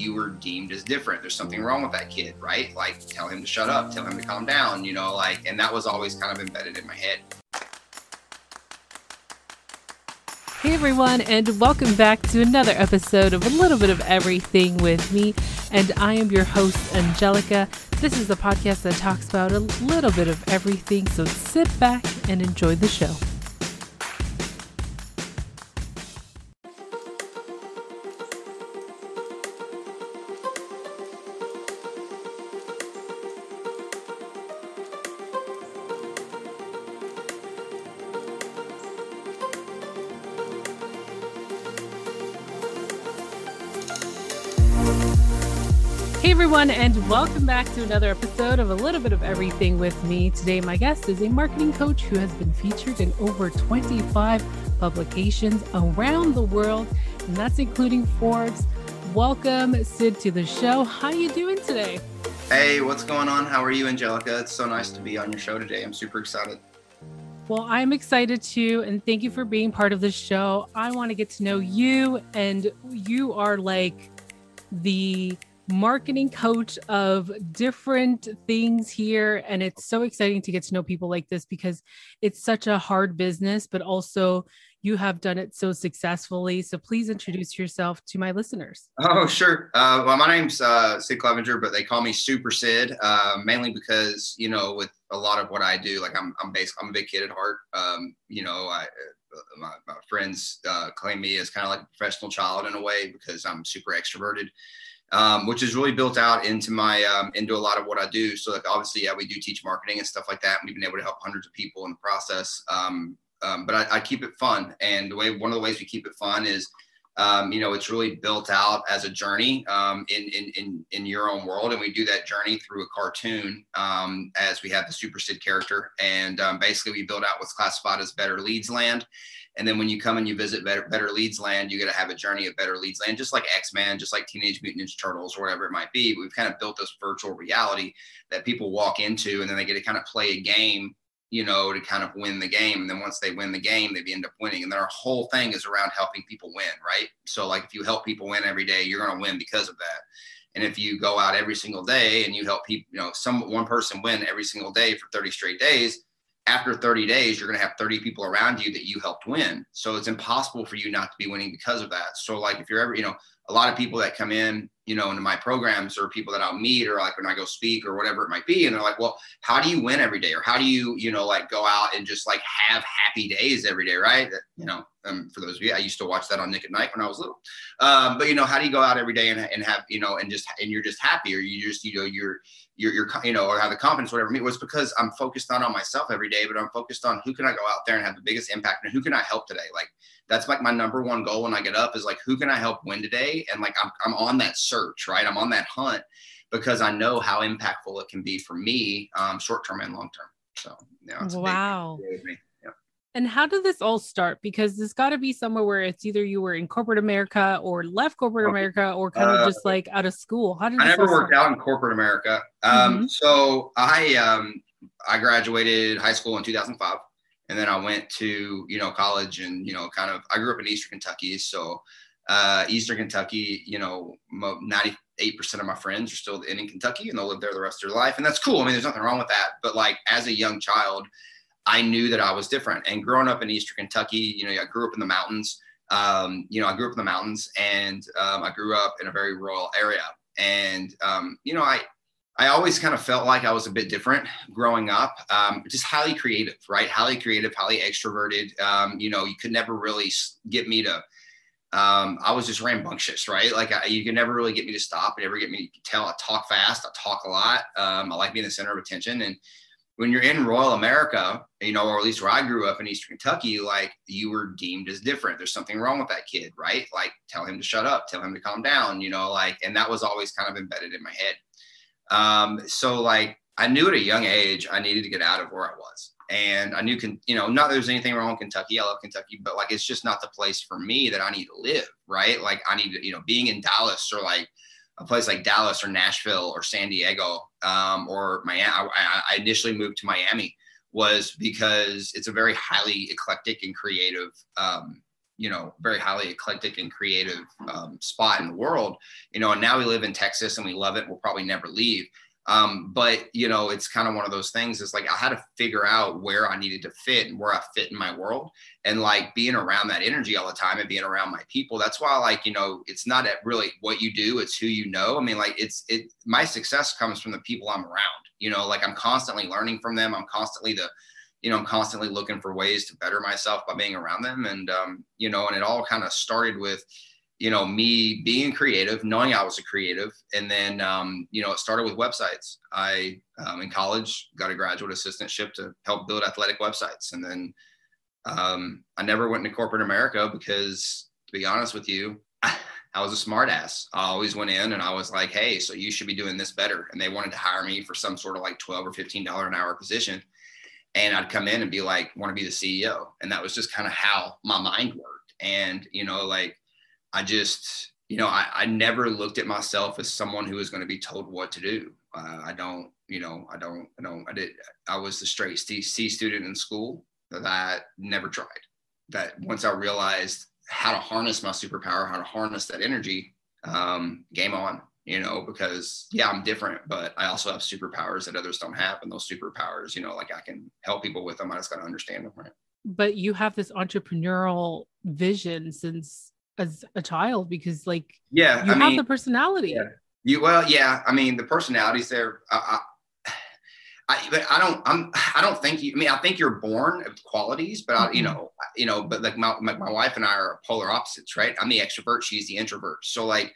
you were deemed as different. There's something mm-hmm. wrong with that kid, right? Like tell him to shut up, tell him to calm down, you know, like, and that was always kind of embedded in my head. Hey everyone, and welcome back to another episode of A Little Bit of Everything with me. And I am your host, Angelica. This is the podcast that talks about a little bit of everything, so sit back and enjoy the show. Everyone, and welcome back to another episode of A Little Bit of Everything with me. Today, my guest is a marketing coach who has been featured in over 25 publications around the world, and that's including Forbes. Welcome, Sid, to the show. How are you doing today? Hey, what's going on? How are you, Angelica? It's so nice to be on your show today. I'm super excited. Well, I'm excited too, and thank you for being part of the show. I want to get to know you, and you are like the marketing coach of different things here. And it's so exciting to get to know people like this because it's such a hard business, but also you have done it so successfully. So please introduce yourself to my listeners. Oh, sure. Uh, well, my name's uh, Sid Clevinger, but they call me Super Sid, uh, mainly because, you know, with a lot of what I do, like I'm, I'm basically, I'm a big kid at heart. Um, you know, I, uh, my, my friends uh, claim me as kind of like a professional child in a way because I'm super extroverted um, which is really built out into my um, into a lot of what I do. So like obviously, yeah, we do teach marketing and stuff like that. And we've been able to help hundreds of people in the process. Um, um but I, I, keep it fun, and the way one of the ways we keep it fun is, um, you know, it's really built out as a journey um, in, in in in your own world, and we do that journey through a cartoon um, as we have the Super Sid character, and basically we build out what's classified as Better Leads Land. And then when you come and you visit Better, Better Leads Land, you got to have a journey of Better Leads Land, just like X Men, just like Teenage Mutant Ninja Turtles, or whatever it might be. We've kind of built this virtual reality that people walk into, and then they get to kind of play a game, you know, to kind of win the game. And then once they win the game, they end up winning. And then our whole thing is around helping people win, right? So like if you help people win every day, you're going to win because of that. And if you go out every single day and you help people, you know, some one person win every single day for 30 straight days, after 30 days, you're going to have 30 people around you that you helped win. So it's impossible for you not to be winning because of that. So, like, if you're ever, you know, a lot of people that come in, you know, into my programs or people that I'll meet or like when I go speak or whatever it might be. And they're like, well, how do you win every day? Or how do you, you know, like go out and just like have happy days every day, right? That, you know, um, for those of you, I used to watch that on Nick at Night when I was little. Um, but, you know, how do you go out every day and, and have, you know, and just, and you're just happy or you just, you know, you're, you're, you're, you know, or have the confidence, whatever. It was because I'm focused not on myself every day, but I'm focused on who can I go out there and have the biggest impact and who can I help today? Like, that's like my number one goal when I get up is like, who can I help win today? And like, I'm, I'm on that search, right? I'm on that hunt because I know how impactful it can be for me, um, short term and long term. So, yeah. wow. And how did this all start? Because there's got to be somewhere where it's either you were in corporate America or left corporate America or kind of uh, just like out of school. How did I never worked out in corporate America? Um, mm-hmm. So I um, I graduated high school in 2005 and then I went to you know college and you know kind of I grew up in Eastern Kentucky, so uh, Eastern Kentucky, you know, 98 percent of my friends are still in Kentucky and they'll live there the rest of their life, and that's cool. I mean, there's nothing wrong with that. But like as a young child, I knew that I was different. And growing up in Eastern Kentucky, you know, I grew up in the mountains. Um, you know, I grew up in the mountains, and um, I grew up in a very rural area. And um, you know, I I always kind of felt like I was a bit different growing up. Um, just highly creative, right? Highly creative, highly extroverted. Um, you know, you could never really get me to. Um, I was just rambunctious, right? Like I, you could never really get me to stop. and never get me to tell. I talk fast. I talk a lot. I like being the center of attention. And when you're in rural America, you know, or at least where I grew up in Eastern Kentucky, like you were deemed as different. There's something wrong with that kid, right? Like tell him to shut up, tell him to calm down. You know, like, and that was always kind of embedded in my head. Um, so like I knew at a young age I needed to get out of where I was. And I knew, you know, not there's anything wrong with Kentucky. I love Kentucky, but like it's just not the place for me that I need to live, right? Like I need to, you know, being in Dallas or like a place like Dallas or Nashville or San Diego um, or Miami. I, I initially moved to Miami was because it's a very highly eclectic and creative um, you know, very highly eclectic and creative um, spot in the world, you know, and now we live in Texas and we love it. We'll probably never leave. Um, but you know, it's kind of one of those things. It's like I had to figure out where I needed to fit and where I fit in my world, and like being around that energy all the time and being around my people. That's why, like you know, it's not really what you do; it's who you know. I mean, like it's it. My success comes from the people I'm around. You know, like I'm constantly learning from them. I'm constantly the you know, I'm constantly looking for ways to better myself by being around them. And, um, you know, and it all kind of started with, you know, me being creative, knowing I was a creative. And then, um, you know, it started with websites. I, um, in college, got a graduate assistantship to help build athletic websites. And then um, I never went into corporate America because, to be honest with you, I was a smartass. I always went in and I was like, hey, so you should be doing this better. And they wanted to hire me for some sort of like 12 or $15 an hour position and I'd come in and be like, want to be the CEO. And that was just kind of how my mind worked. And, you know, like I just, you know, I, I never looked at myself as someone who was going to be told what to do. Uh, I don't, you know, I don't, I don't, I did, I was the straight C, C student in school that never tried. That once I realized how to harness my superpower, how to harness that energy, um, game on you know, because yeah, I'm different, but I also have superpowers that others don't have. And those superpowers, you know, like I can help people with them. I just got to understand them, right? But you have this entrepreneurial vision since as a child because like yeah you I have mean, the personality yeah. you well yeah i mean the personality's there I, I, I, but I don't I'm I don't think you I mean I think you're born with qualities but I, you mm-hmm. know you know but like my, my, my wife and I are polar opposites right I'm the extrovert she's the introvert so like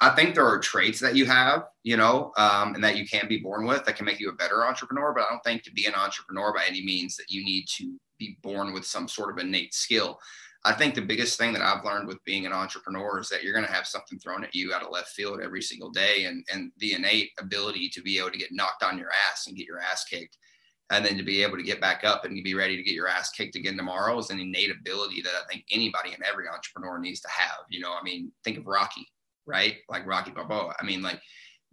I think there are traits that you have, you know, um, and that you can be born with that can make you a better entrepreneur. But I don't think to be an entrepreneur by any means that you need to be born with some sort of innate skill. I think the biggest thing that I've learned with being an entrepreneur is that you're going to have something thrown at you out of left field every single day, and and the innate ability to be able to get knocked on your ass and get your ass kicked, and then to be able to get back up and be ready to get your ass kicked again tomorrow is an innate ability that I think anybody and every entrepreneur needs to have. You know, I mean, think of Rocky right? Like Rocky Balboa. I mean, like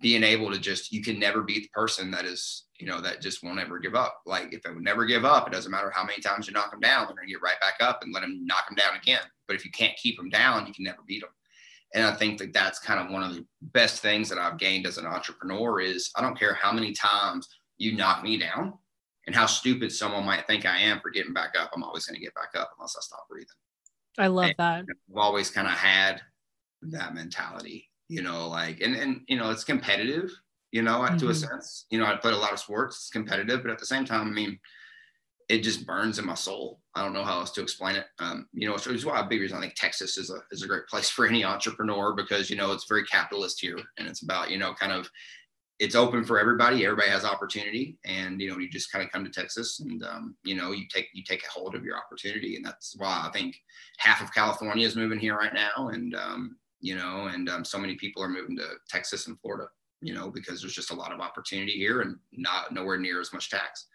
being able to just, you can never beat the person that is, you know, that just won't ever give up. Like if they would never give up, it doesn't matter how many times you knock them down, they're to get right back up and let them knock them down again. But if you can't keep them down, you can never beat them. And I think that that's kind of one of the best things that I've gained as an entrepreneur is I don't care how many times you knock me down and how stupid someone might think I am for getting back up. I'm always going to get back up unless I stop breathing. I love and that. I've always kind of had that mentality, you know, like, and, and, you know, it's competitive, you know, mm-hmm. to a mm-hmm. sense, you know, I played a lot of sports, it's competitive, but at the same time, I mean, it just burns in my soul. I don't know how else to explain it. Um, you know, it's why a big reason I think Texas is a, is a great place for any entrepreneur because, you know, it's very capitalist here and it's about, you know, kind of, it's open for everybody. Everybody has opportunity, and you know you just kind of come to Texas, and um, you know you take you take a hold of your opportunity, and that's why I think half of California is moving here right now, and um, you know, and um, so many people are moving to Texas and Florida, you know, because there's just a lot of opportunity here and not nowhere near as much tax.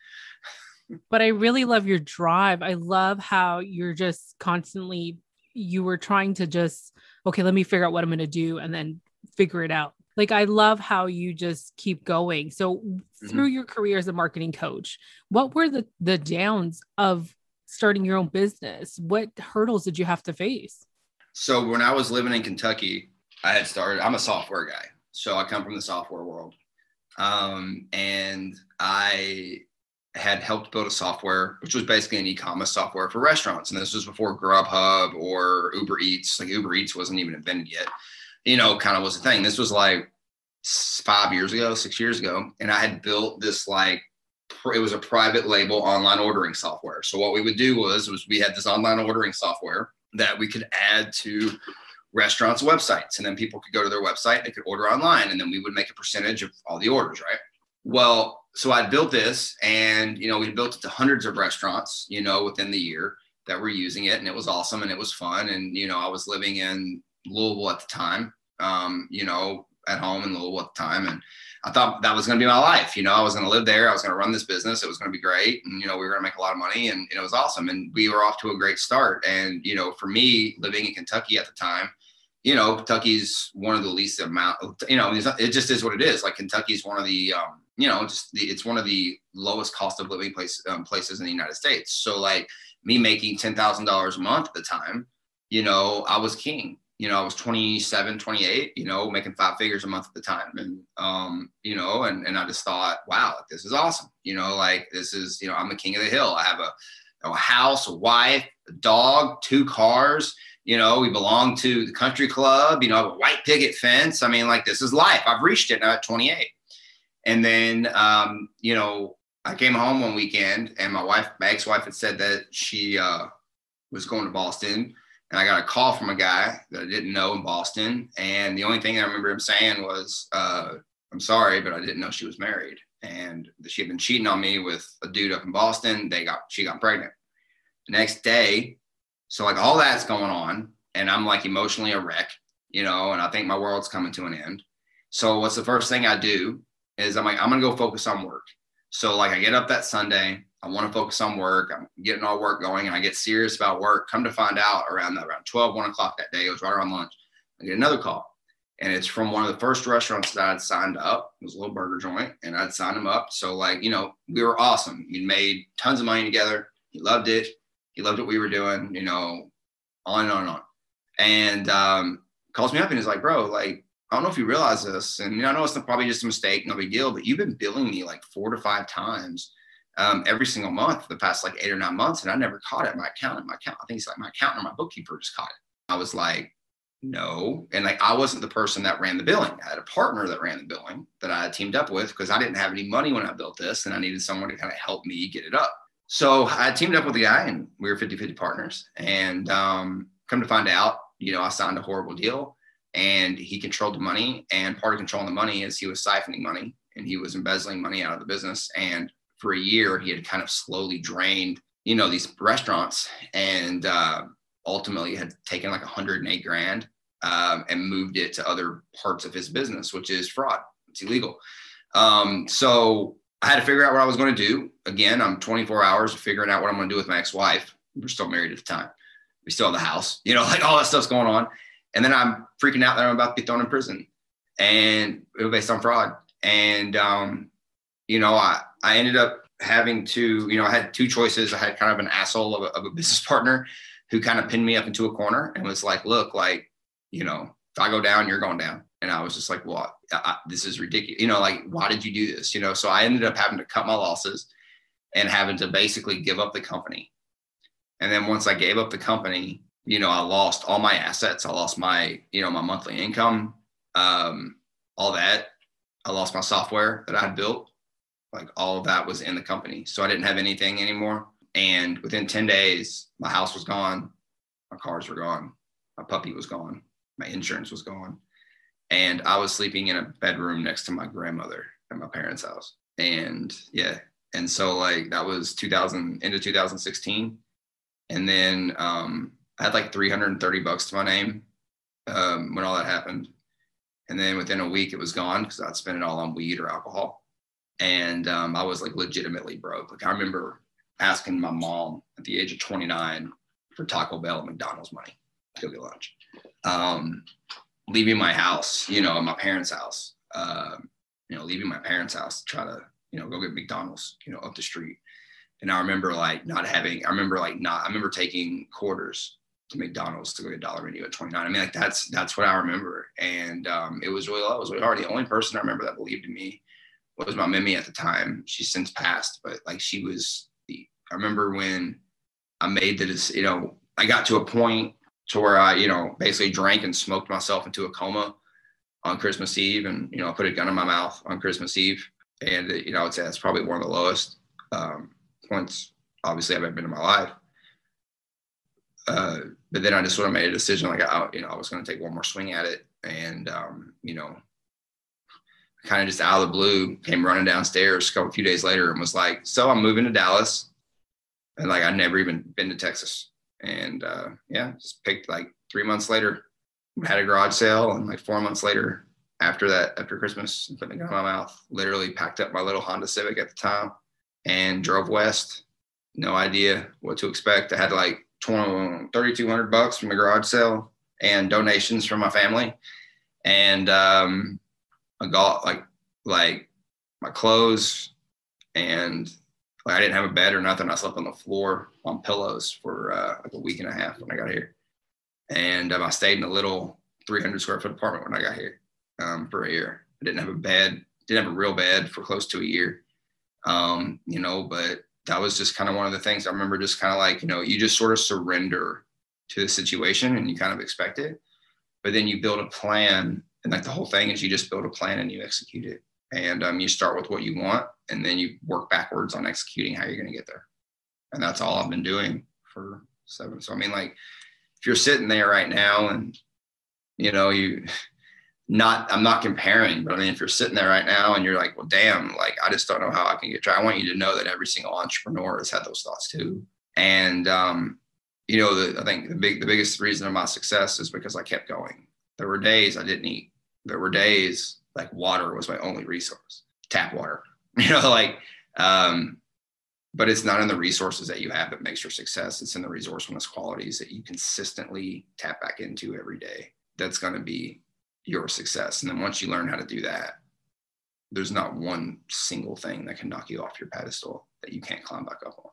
but I really love your drive. I love how you're just constantly you were trying to just okay, let me figure out what I'm going to do and then figure it out. Like I love how you just keep going. So mm-hmm. through your career as a marketing coach, what were the the downs of starting your own business? What hurdles did you have to face? So when I was living in Kentucky, I had started. I'm a software guy, so I come from the software world, um, and I had helped build a software, which was basically an e-commerce software for restaurants. And this was before Grubhub or Uber Eats. Like Uber Eats wasn't even invented yet. You know, kind of was a thing. This was like five years ago, six years ago, and I had built this like it was a private label online ordering software. So what we would do was was we had this online ordering software that we could add to restaurants' websites. And then people could go to their website, they could order online, and then we would make a percentage of all the orders, right? Well, so I built this and, you know, we built it to hundreds of restaurants, you know, within the year that were using it. And it was awesome and it was fun. And, you know, I was living in Louisville at the time, um, you know, at home in Louisville at the time. And I thought that was going to be my life. You know, I was going to live there. I was going to run this business. It was going to be great. And, you know, we were going to make a lot of money and, and it was awesome. And we were off to a great start. And, you know, for me living in Kentucky at the time, you know, Kentucky's one of the least amount, you know, it just is what it is. Like Kentucky's one of the, um, you know, just the, it's one of the lowest cost of living place, um, places in the United States. So like me making $10,000 a month at the time, you know, I was king. You know, I was 27, 28, you know, making five figures a month at the time. And, um, you know, and, and I just thought, wow, this is awesome. You know, like this is, you know, I'm the king of the hill. I have a, a house, a wife, a dog, two cars. You know, we belong to the country club, you know, a white picket fence. I mean, like this is life. I've reached it now at 28. And then, um, you know, I came home one weekend and my wife, my ex-wife had said that she uh, was going to Boston and I got a call from a guy that I didn't know in Boston. And the only thing I remember him saying was, uh, I'm sorry, but I didn't know she was married. And she had been cheating on me with a dude up in Boston. They got, she got pregnant. The next day, so like all that's going on. And I'm like emotionally a wreck, you know, and I think my world's coming to an end. So what's the first thing I do is I'm like, I'm to go focus on work. So like I get up that Sunday, I want to focus on work. I'm getting all work going and I get serious about work. Come to find out around that, around 12, one o'clock that day, it was right around lunch. I get another call and it's from one of the first restaurants that I'd signed up. It was a little burger joint and I'd signed him up. So like, you know, we were awesome. We made tons of money together. He loved it. He loved what we were doing, you know, on and on and on. And um, calls me up and he's like, bro, like, I don't know if you realize this. And you know, I know it's probably just a mistake, no big deal, but you've been billing me like four to five times um, every single month for the past like eight or nine months, and I never caught it. My accountant, my account, I think it's like my accountant or my bookkeeper just caught it. I was like, no, and like I wasn't the person that ran the billing. I had a partner that ran the billing that I teamed up with because I didn't have any money when I built this, and I needed someone to kind of help me get it up. So I teamed up with a guy, and we were 50-50 partners. And um, come to find out, you know, I signed a horrible deal, and he controlled the money. And part of controlling the money is he was siphoning money, and he was embezzling money out of the business. And for a year, he had kind of slowly drained, you know, these restaurants and uh, ultimately had taken like 108 grand um, and moved it to other parts of his business, which is fraud. It's illegal. Um, so I had to figure out what I was going to do. Again, I'm 24 hours figuring out what I'm going to do with my ex-wife. We're still married at the time. We still have the house, you know, like all that stuff's going on. And then I'm freaking out that I'm about to be thrown in prison and it was based on fraud. And, um, you know, I, I ended up having to, you know, I had two choices. I had kind of an asshole of a, of a business partner who kind of pinned me up into a corner and was like, look, like, you know, if I go down, you're going down. And I was just like, well, I, this is ridiculous. You know, like, why did you do this? You know, so I ended up having to cut my losses and having to basically give up the company. And then once I gave up the company, you know, I lost all my assets. I lost my, you know, my monthly income, um, all that. I lost my software that I had built like all of that was in the company. So I didn't have anything anymore. And within 10 days, my house was gone, my cars were gone, my puppy was gone, my insurance was gone. And I was sleeping in a bedroom next to my grandmother at my parents' house. And yeah. And so like that was 2000 into 2016. And then um, I had like 330 bucks to my name um, when all that happened. And then within a week, it was gone because I'd spent it all on weed or alcohol and um, I was like legitimately broke. Like I remember asking my mom at the age of 29 for Taco Bell and McDonald's money to go get lunch. Um, leaving my house, you know, my parents' house, uh, you know, leaving my parents' house to try to, you know, go get McDonald's, you know, up the street. And I remember like not having, I remember like not, I remember taking quarters to McDonald's to go get dollar menu at 29. I mean, like that's, that's what I remember. And um, it was really. It was really hard. The only person I remember that believed in me was my Mimi at the time. She's since passed, but like she was the, I remember when I made the, you know, I got to a point to where I, you know, basically drank and smoked myself into a coma on Christmas Eve. And, you know, I put a gun in my mouth on Christmas Eve. And, you know, I would say that's probably one of the lowest um, points, obviously, I've ever been in my life. Uh, but then I just sort of made a decision like, I, you know, I was going to take one more swing at it. And, um, you know, kind of just out of the blue came running downstairs a couple, few days later and was like, "So I'm moving to Dallas," and like I'd never even been to Texas, and uh, yeah, just picked like three months later, had a garage sale, and like four months later, after that, after Christmas, put the gun in my mouth, literally packed up my little Honda Civic at the time and drove west. No idea what to expect. I had like 3,200 bucks from the garage sale and donations from my family. And um, I got like like my clothes and like I didn't have a bed or nothing. I slept on the floor on pillows for uh, like a week and a half when I got here. And um, I stayed in a little 300 square foot apartment when I got here um, for a year. I didn't have a bed, didn't have a real bed for close to a year. Um, you know, but that was just kind of one of the things I remember just kind of like, you know, you just sort of surrender to the situation and you kind of expect it. But then you build a plan. And like the whole thing is you just build a plan and you execute it. And um, you start with what you want and then you work backwards on executing how you're going to get there. And that's all I've been doing for seven. So, I mean, like, if you're sitting there right now and, you know, you, not I'm not comparing, but I mean, if you're sitting there right now and you're like, well, damn, like I just don't know how I can get there I want you to know that every single entrepreneur has had those thoughts too. And um, you know, the, I think the big the biggest reason of my success is because I kept going. There were days I didn't eat. There were days like water was my only resource, tap water. You know, like um, but it's not in the resources that you have that makes your success. It's in the resourcefulness qualities that you consistently tap back into every day. That's going to be your success. And then once you learn how to do that, there's not one single thing that can knock you off your pedestal that you can't climb back up on.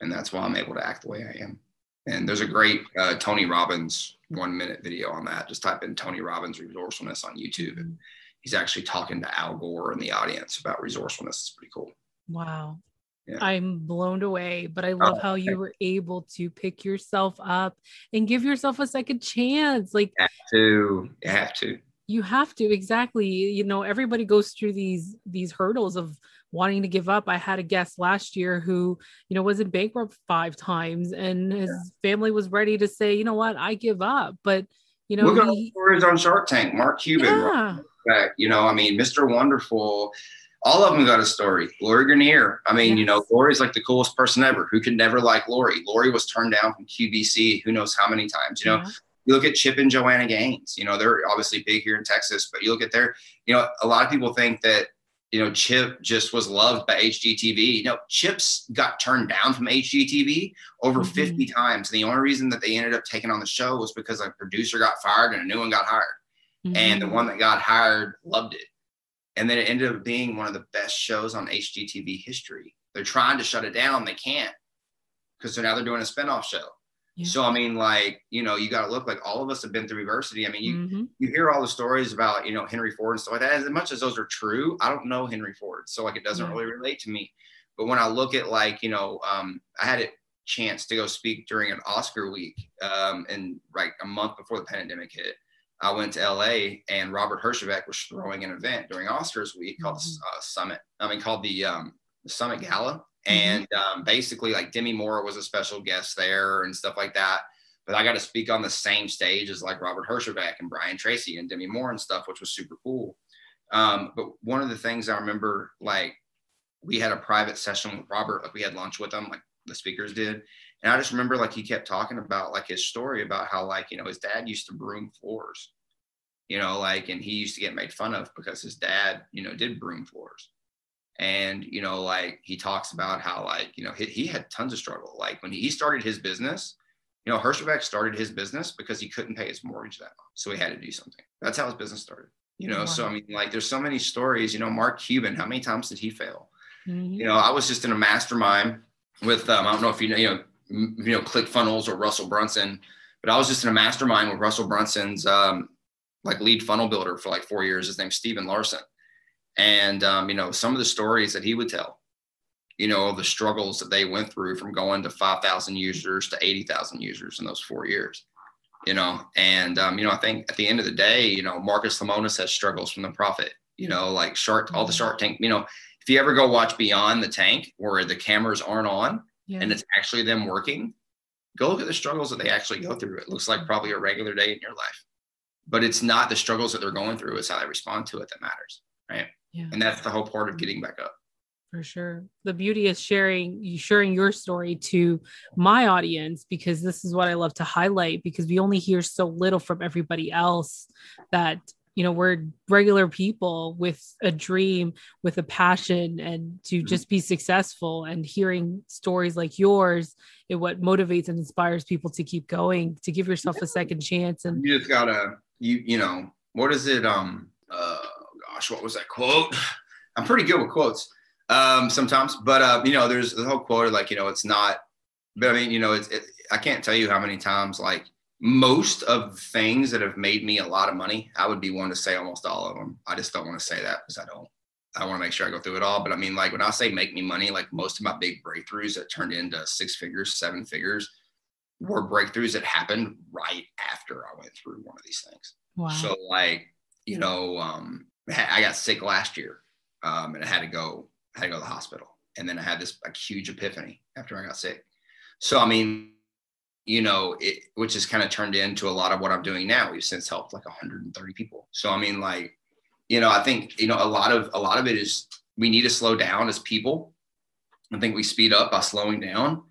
And that's why I'm able to act the way I am. And there's a great uh, Tony Robbins one minute video on that. Just type in Tony Robbins resourcefulness on YouTube. And he's actually talking to Al Gore in the audience about resourcefulness. It's pretty cool. Wow. Yeah. I'm blown away, but I oh, love oh, how you were able to pick yourself up and give yourself a second chance. Like, you have to, you have to. You have to exactly. You know, everybody goes through these these hurdles of wanting to give up. I had a guest last year who, you know, was in bankrupt five times, and his yeah. family was ready to say, you know what, I give up. But you know, look at stories on Shark Tank. Mark Cuban, yeah. You know, I mean, Mr. Wonderful all of them got a story. Lori Greiner. I mean, yes. you know, Lori's like the coolest person ever. Who could never like Lori? Lori was turned down from QVC who knows how many times. You know, yeah. you look at Chip and Joanna Gaines, you know, they're obviously big here in Texas, but you look at their, you know, a lot of people think that, you know, Chip just was loved by HGTV. You know, Chip's got turned down from HGTV over mm-hmm. 50 times. And the only reason that they ended up taking on the show was because a producer got fired and a new one got hired. Mm-hmm. And the one that got hired loved it and then it ended up being one of the best shows on HGTV history. They're trying to shut it down, they can't because so now they're doing a spinoff show. Yeah. So I mean, like you know, you got to look like all of us have been through adversity. I mean, you mm-hmm. you hear all the stories about you know Henry Ford and stuff like that. As much as those are true, I don't know Henry Ford, so like it doesn't yeah. really relate to me. But when I look at like you know, um, I had a chance to go speak during an Oscar week, um, and like a month before the pandemic hit. I went to LA and Robert Herjavec was throwing an event during Oscars week called mm-hmm. uh, Summit. I mean, called the, um, the Summit Gala. Mm-hmm. And um, basically, like Demi Moore was a special guest there and stuff like that. But I got to speak on the same stage as like Robert Herjavec and Brian Tracy and Demi Moore and stuff, which was super cool. Um, but one of the things I remember, like, we had a private session with Robert, like we had lunch with him, like the speakers did. And I just remember like he kept talking about like his story about how like, you know, his dad used to broom floors, you know, like, and he used to get made fun of because his dad, you know, did broom floors. And, you know, like he talks about how like, you know, he, he had tons of struggle. Like when he started his business, you know, Herjavec started his business because he couldn't pay his mortgage that much. So he had to do something. That's how his business started. You know, wow. so I mean, like there's so many stories, you know, Mark Cuban, how many times did he fail? Mm-hmm. You know, I was just in a mastermind with um, I don't know if you know, you know, you know, ClickFunnels or Russell Brunson, but I was just in a mastermind with Russell Brunson's um, like lead funnel builder for like four years. His name's Stephen Larsen. and um, you know, some of the stories that he would tell, you know, of the struggles that they went through from going to five thousand users to eighty thousand users in those four years. You know, and um, you know, I think at the end of the day, you know, Marcus Lemonis has struggles from the profit. You know, like Shark, all the Shark Tank. You know, if you ever go watch Beyond the Tank, where the cameras aren't on yeah. and it's actually them working, go look at the struggles that they actually go through. It looks like mm-hmm. probably a regular day in your life, but it's not the struggles that they're going through; it's how they respond to it that matters, right? Yeah. And that's the whole part of mm-hmm. getting back up. For sure. The beauty is sharing you sharing your story to my audience because this is what I love to highlight because we only hear so little from everybody else that you know we're regular people with a dream with a passion and to mm-hmm. just be successful and hearing stories like yours it what motivates and inspires people to keep going to give yourself a second chance and you just gotta you you know what is it um uh gosh what was that quote i'm pretty good with quotes um sometimes but uh you know there's the whole quote like you know it's not but i mean you know it's it, i can't tell you how many times like most of things that have made me a lot of money, I would be one to say almost all of them. I just don't want to say that because I don't. I want to make sure I go through it all. But I mean, like when I say make me money, like most of my big breakthroughs that turned into six figures, seven figures, were breakthroughs that happened right after I went through one of these things. Wow. So like, you know, um, I got sick last year, um, and I had to go, I had to go to the hospital, and then I had this like huge epiphany after I got sick. So I mean, you know, it, which has kind of turned into a lot of what I'm doing now. We've since helped like 130 people. So I mean, like, you know, I think you know a lot of a lot of it is we need to slow down as people. I think we speed up by slowing down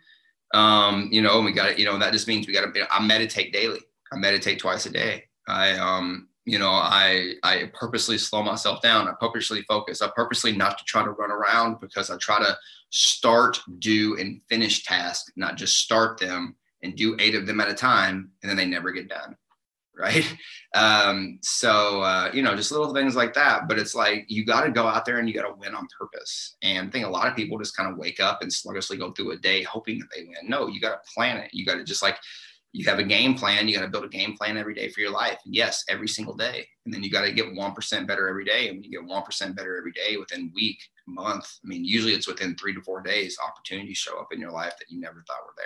um, you know, we got to, you know, that just means we got to, I meditate daily. I meditate twice a day. I, um, you know, I, I purposely slow myself down. I purposely focus. I purposely not to try to run around because I try to start, do, and finish tasks, not just start them and do eight of them at a time, and then they never get done right? Um, so uh, you know, just little things like that. But it's like you got to go out there and you got to win on purpose. And I think a lot of people just kind of wake up and sluggishly go through a day hoping that they win. No, you got to plan it. You got to just like you have a game plan. You got to build a game plan every day for your life. And yes, every single day. And then you got to get one percent better every day. And when you get one percent better every day within week, month, I mean, usually it's within three to four days. Opportunities show up in your life that you never thought were there.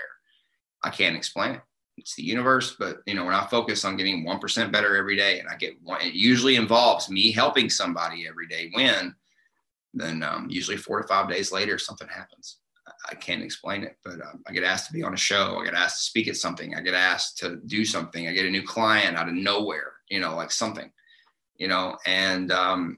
I can't explain it it's the universe. But you know, when I focus on getting one percent better every day, and I get one, it usually involves me helping somebody every day win. Then um, usually four to five days later, something happens. I can't explain it, but um, I get asked to be on a show. I get asked to speak at something. I get asked to do something. I get a new client out of nowhere. You know, like something. You know, and um,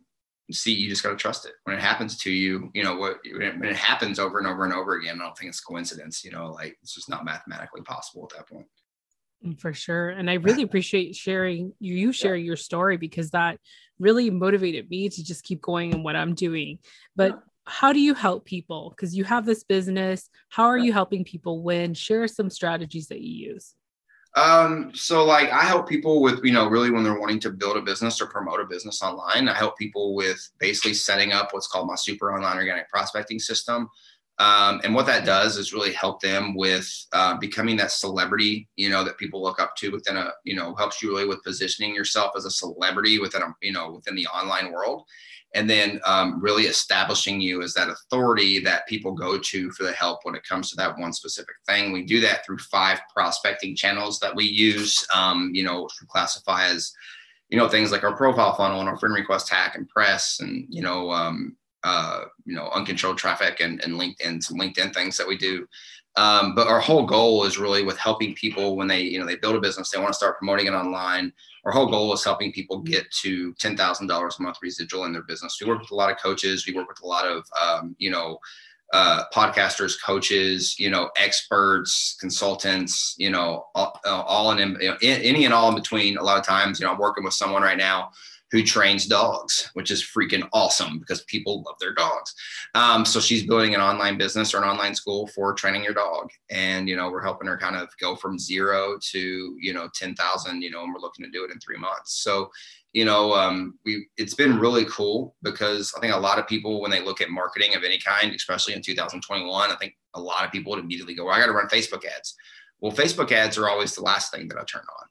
see, you just got to trust it when it happens to you. You know, what when it, happens over and over and over again. I don't think it's coincidence. You know, like it's just not mathematically possible at that point. Mm, for sure. And I really appreciate sharing you sharing your story because that really motivated me to just keep going in what I'm doing. But how do you help people? Because you have this business. How are you helping people win? Share some strategies that you use. Um, so like I help people with, you know, really when they're wanting to build a business or promote a business online, I help people with basically setting up what's called my super online organic prospecting system. Um, and what that does is really help them with uh, becoming that celebrity, you know, that people look up to within a, you know, helps you really with positioning yourself as a celebrity within a, you know, within the online world. And then um, really establishing you as that authority that people go to for the help when it comes to that one specific thing. We do that through five prospecting channels that we use, um, you know, which we classify as, you know, things like our profile funnel and our friend request hack and press and, you know, um, uh, you know, uncontrolled traffic and, and LinkedIn, some LinkedIn things that we do. Um, but our whole goal is really with helping people when they, you know, they build a business, they want to start promoting it online. Our whole goal is helping people get to $10,000 a month residual in their business. We work with a lot of coaches. We work with a lot of, um, you know, uh, podcasters, coaches, you know, experts, consultants, you know, all, all in, you know, any and all in between. A lot of times, you know, I'm working with someone right now who trains dogs, which is freaking awesome because people love their dogs. Um, so she's building an online business or an online school for training your dog. And, you know, we're helping her kind of go from zero to, you know, 10,000, you know, and we're looking to do it in three months. So, you know, um, we, it's been really cool because I think a lot of people, when they look at marketing of any kind, especially in 2021, I think a lot of people would immediately go, well, I got to run Facebook ads. Well, Facebook ads are always the last thing that I turn on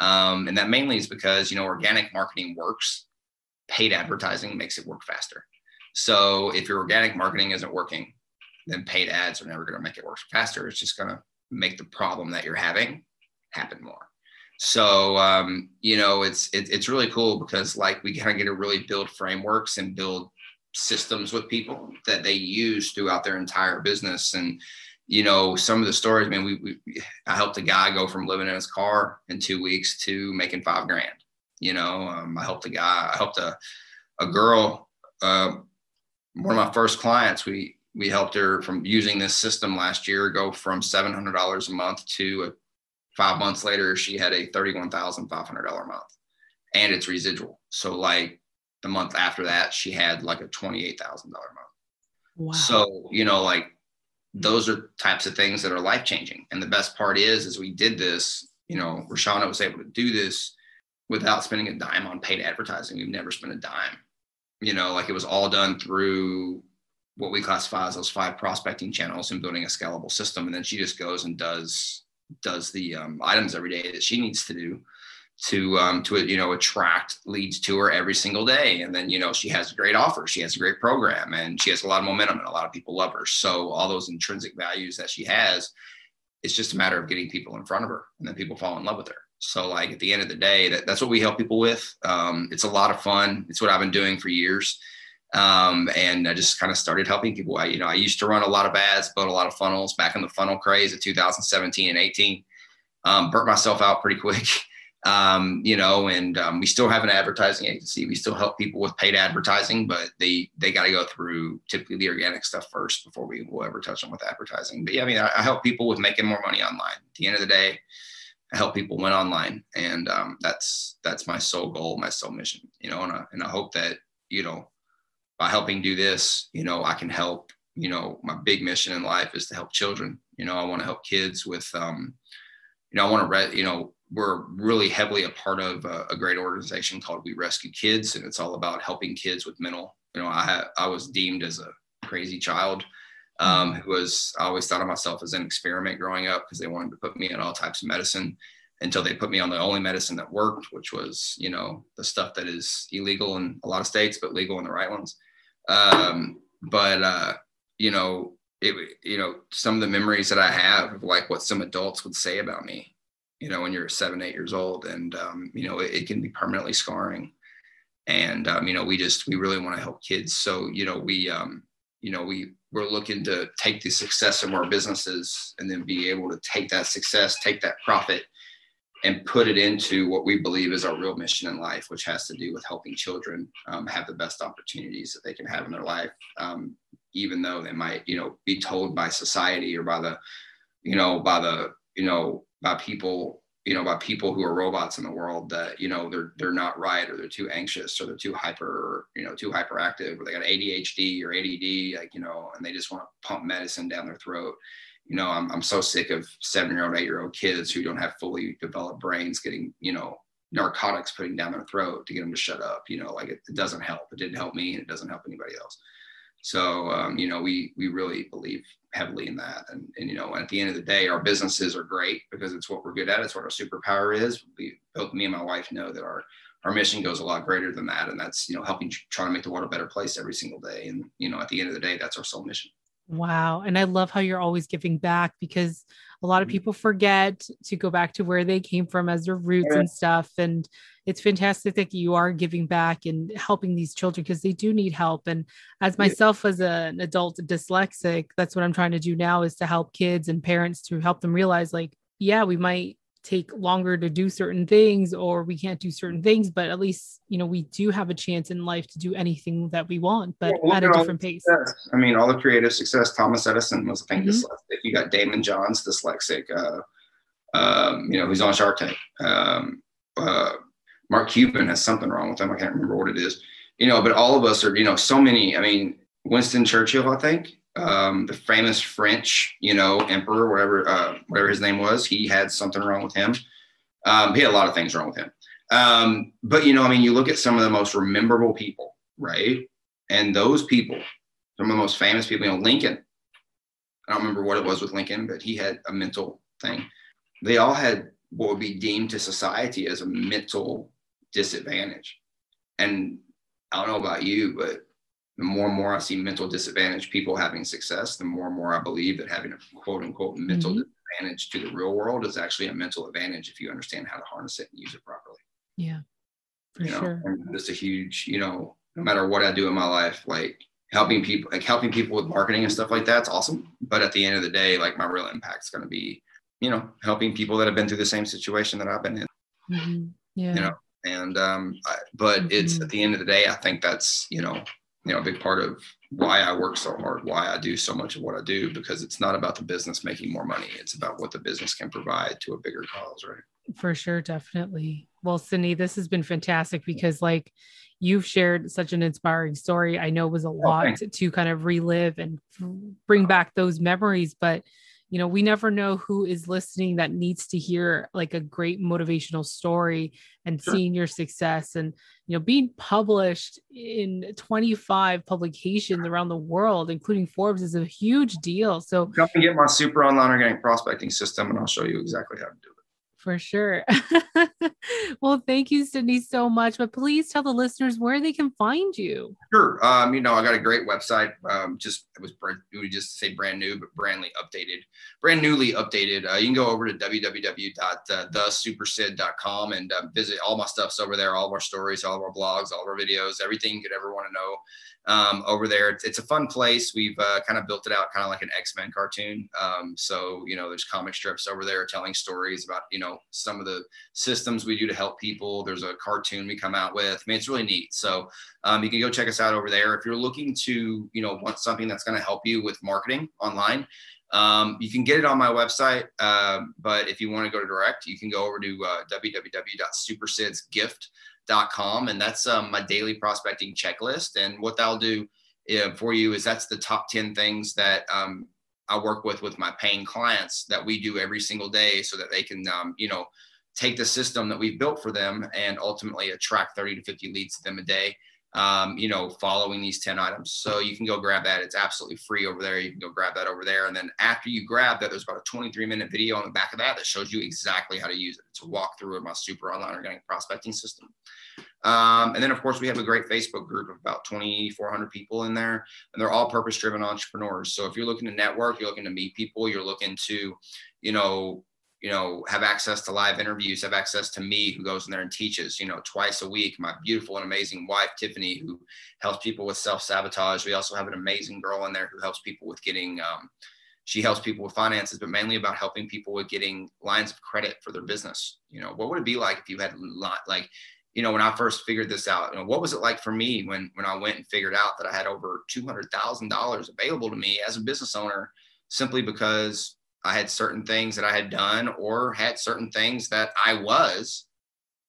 um, and that mainly is because, you know, organic marketing works, paid advertising makes it work faster. So if your organic marketing isn't working, then paid ads are never going to make it work faster. It's just going to make the problem that you're having happen more. So um, you know, it's it, it's really cool because like we kind of get to really build frameworks and build systems with people that they use throughout their entire business and you know, some of the stories, I mean, we, we, I helped a guy go from living in his car in two weeks to making five grand. You know, um, I helped a guy, I helped a, a girl, uh, one of my first clients, we, we helped her from using this system last year, go from $700 a month to a, five months later, she had a $31,500 a month and it's residual. So like the month after that, she had like a $28,000 a month. Wow. So, you know, like those are types of things that are life changing. And the best part is, as we did this, you know, Rashana was able to do this without spending a dime on paid advertising. We've never spent a dime. You know, like it was all done through what we classify as those five prospecting channels and building a scalable system. And then she just goes and does does the um, items every day that she needs to do to um, to you know attract leads to her every single day. And then you know she has a great offer. She has a great program and she has a lot of momentum and a lot of people love her. So all those intrinsic values that she has it's just a matter of getting people in front of her and then people fall in love with her. So like at the end of the day that, that's what we help people with. Um, it's a lot of fun. It's what i've been doing for years. Um, and i just kind of started helping people. I, you know i used to run a lot of ads build a lot of funnels back in the funnel craze of 2017 and 18 um, burnt myself out pretty quick um, you know, and um, we still have an advertising agency. We still help people with paid advertising, but they they got to go through typically the organic stuff first before we will ever touch them with advertising. But yeah, I mean, I, I help people with making more money online. At the end of the day, I help people win online, and um, that's that's my sole goal, my sole mission. You know, and I, and I hope that you know by helping do this, you know, I can help. You know, my big mission in life is to help children. You know, I want to help kids with. Um, you know, I want to, re- you know, we're really heavily a part of a, a, great organization called We Rescue Kids, and it's all about helping kids with mental. You know, I I was deemed as a crazy child, um, who was I always thought of myself as an experiment growing up because they wanted to put me on all types of medicine until they put me on the only medicine that worked, which was you know the stuff that is illegal in a lot of states but legal in the right ones. Um, but uh, you know, it you know some of the memories that I have of like what some adults would say about me you know, when you're seven, eight years old, and um, you know, it, it, can be permanently scarring. And um, you know, we just we really want to help kids. So you know, we um, you know we we're looking to take the success of our businesses and then be able to take that success, take that profit, and put it into what we believe is our real mission in life, which has to do with helping children um, have the best opportunities that they can have in their life, um, even though they might, you know, be told by society or by the, you know, by the, you know, by people you know by people who are robots in the world that you know they're they're not right or they're too anxious or they're too hyper or you know too hyperactive or they got ADHD or ADD like you know and they just want to pump medicine down their throat. You know I'm, I'm so sick of seven year old eight year old kids who don't have fully developed brains getting you know narcotics putting down their throat to get them to shut up you know like it, it doesn't help. It didn't help me and it doesn't help anybody else so um, you know, we we really believe heavily in that, and and you know, at the end of the day, our businesses are great because it's what we're good at. It's what our superpower is. We both me and my wife know that our our mission goes a lot greater than that, and that's you know helping try to make the world a better place every single day. And you know, at the end of the day, that's our sole mission. Wow. And I love how you're always giving back because a lot of mm-hmm. people forget to go back to where they came from as their roots yeah. and stuff. And it's fantastic that you are giving back and helping these children because they do need help. And as myself as an adult dyslexic, that's what I'm trying to do now is to help kids and parents to help them realize like, yeah, we might take longer to do certain things or we can't do certain things but at least you know we do have a chance in life to do anything that we want but yeah, at a different pace. i mean all the creative success thomas edison was i think mm-hmm. dyslexic. You got Daymond Johns dyslexic uh, um, you know who's on shark tank. Um, uh, mark cuban has something wrong with him i can't remember what it is you know but all of us are you know so many i mean winston churchill i think um, the famous French, you know, emperor, whatever, uh, whatever his name was, he had something wrong with him. Um, he had a lot of things wrong with him. Um, but you know, I mean, you look at some of the most memorable people, right? And those people, some of the most famous people, you know, Lincoln. I don't remember what it was with Lincoln, but he had a mental thing. They all had what would be deemed to society as a mental disadvantage. And I don't know about you, but the more and more I see mental disadvantaged people having success, the more and more I believe that having a quote unquote mental mm-hmm. disadvantage to the real world is actually a mental advantage if you understand how to harness it and use it properly. Yeah, for you know, sure. Just a huge, you know, no matter what I do in my life, like helping people, like helping people with marketing and stuff like that's awesome. But at the end of the day, like my real impact is going to be, you know, helping people that have been through the same situation that I've been in. Mm-hmm. Yeah. You know, and um, I, but mm-hmm. it's at the end of the day, I think that's you know you know a big part of why I work so hard, why I do so much of what I do, because it's not about the business making more money. It's about what the business can provide to a bigger cause, right? For sure, definitely. Well, Cindy, this has been fantastic because like you've shared such an inspiring story. I know it was a oh, lot to kind of relive and bring back those memories, but you know, we never know who is listening that needs to hear like a great motivational story and sure. seeing your success and, you know, being published in 25 publications around the world, including Forbes, is a huge deal. So come and get my super online organic prospecting system and I'll show you exactly how to do it for sure. well, thank you, Sidney, so much. But please tell the listeners where they can find you. Sure. Um, you know, I got a great website. Um, just it was we just say brand new, but brandly updated, brand newly updated. Uh, you can go over to www.thesupersid.com and uh, visit all my stuff's over there. All of our stories, all of our blogs, all of our videos, everything you could ever want to know um, over there. It's, it's, a fun place. We've uh, kind of built it out kind of like an X Men cartoon. Um, so, you know, there's comic strips over there telling stories about, you know, some of the systems we do to help people. There's a cartoon we come out with. I mean, it's really neat. So, um, you can go check us out over there. If you're looking to, you know, want something that's going to help you with marketing online, um, you can get it on my website, uh, but if you want to go direct, you can go over to uh, www.supersidsgift.com and that's um, my daily prospecting checklist. And what that'll do uh, for you is that's the top 10 things that um, I work with with my paying clients that we do every single day so that they can, um, you know, take the system that we've built for them and ultimately attract 30 to 50 leads to them a day. Um, you know, following these 10 items. So you can go grab that. It's absolutely free over there. You can go grab that over there. And then after you grab that, there's about a 23 minute video on the back of that that shows you exactly how to use it. It's a walkthrough of my super online organic prospecting system. Um, and then, of course, we have a great Facebook group of about 2,400 people in there, and they're all purpose driven entrepreneurs. So if you're looking to network, you're looking to meet people, you're looking to, you know, you know, have access to live interviews, have access to me who goes in there and teaches, you know, twice a week. My beautiful and amazing wife, Tiffany, who helps people with self sabotage. We also have an amazing girl in there who helps people with getting, um, she helps people with finances, but mainly about helping people with getting lines of credit for their business. You know, what would it be like if you had lot, like you know, when I first figured this out, you know, what was it like for me when when I went and figured out that I had over two hundred thousand dollars available to me as a business owner, simply because I had certain things that I had done or had certain things that I was,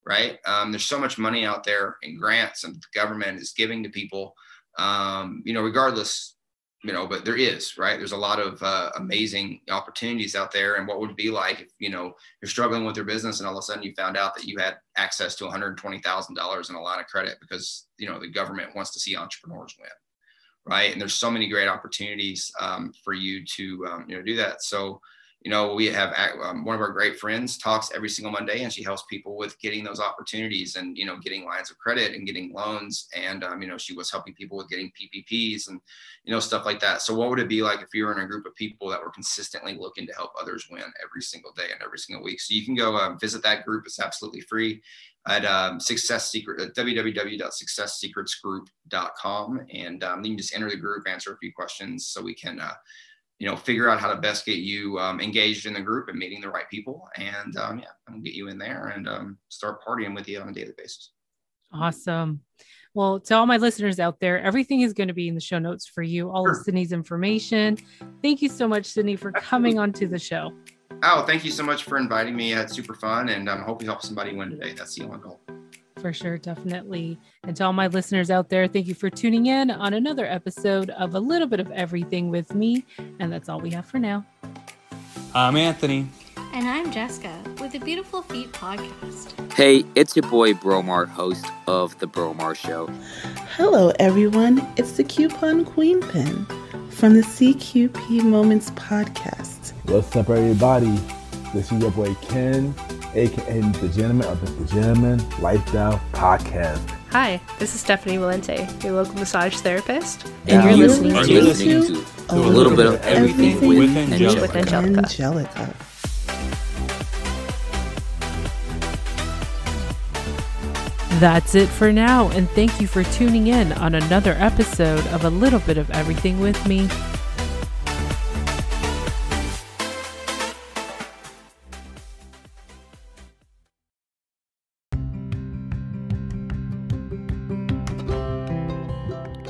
right? Um, there's so much money out there in grants and the government is giving to people, um, you know, regardless you know, but there is, right? There's a lot of uh, amazing opportunities out there. And what would be like if, you know, you're struggling with your business and all of a sudden you found out that you had access to $120,000 in a line of credit because, you know, the government wants to see entrepreneurs win, right? And there's so many great opportunities um, for you to, um, you know, do that. So, you know, we have um, one of our great friends talks every single Monday, and she helps people with getting those opportunities and you know getting lines of credit and getting loans. And um, you know, she was helping people with getting PPPs and you know stuff like that. So, what would it be like if you were in a group of people that were consistently looking to help others win every single day and every single week? So, you can go um, visit that group. It's absolutely free at um, success secret at www.successsecretsgroup.com and um, you can just enter the group answer a few questions so we can uh, you know, figure out how to best get you um, engaged in the group and meeting the right people. And um, yeah, I'm get you in there and um, start partying with you on a daily basis. Awesome. Well, to all my listeners out there, everything is going to be in the show notes for you, all sure. of Sidney's information. Thank you so much, Sidney, for Absolutely. coming onto the show. Oh, thank you so much for inviting me. It's super fun, and I um, hope we help somebody win today. That's the only goal. For sure, definitely. And to all my listeners out there, thank you for tuning in on another episode of A Little Bit of Everything with me. And that's all we have for now. I'm Anthony. And I'm Jessica with the Beautiful Feet podcast. Hey, it's your boy Bromar, host of The Bromar Show. Hello, everyone. It's the Coupon Queen Pin from the CQP Moments podcast. What's up, everybody? This is your boy Ken aka the Gentleman of the Gentleman Lifestyle Podcast. Hi, this is Stephanie Valente, your local massage therapist, and, and you're, listening, are to, listening to, to a little bit of everything, everything with, Angelica. with Angelica. Angelica. That's it for now, and thank you for tuning in on another episode of A Little Bit of Everything with me.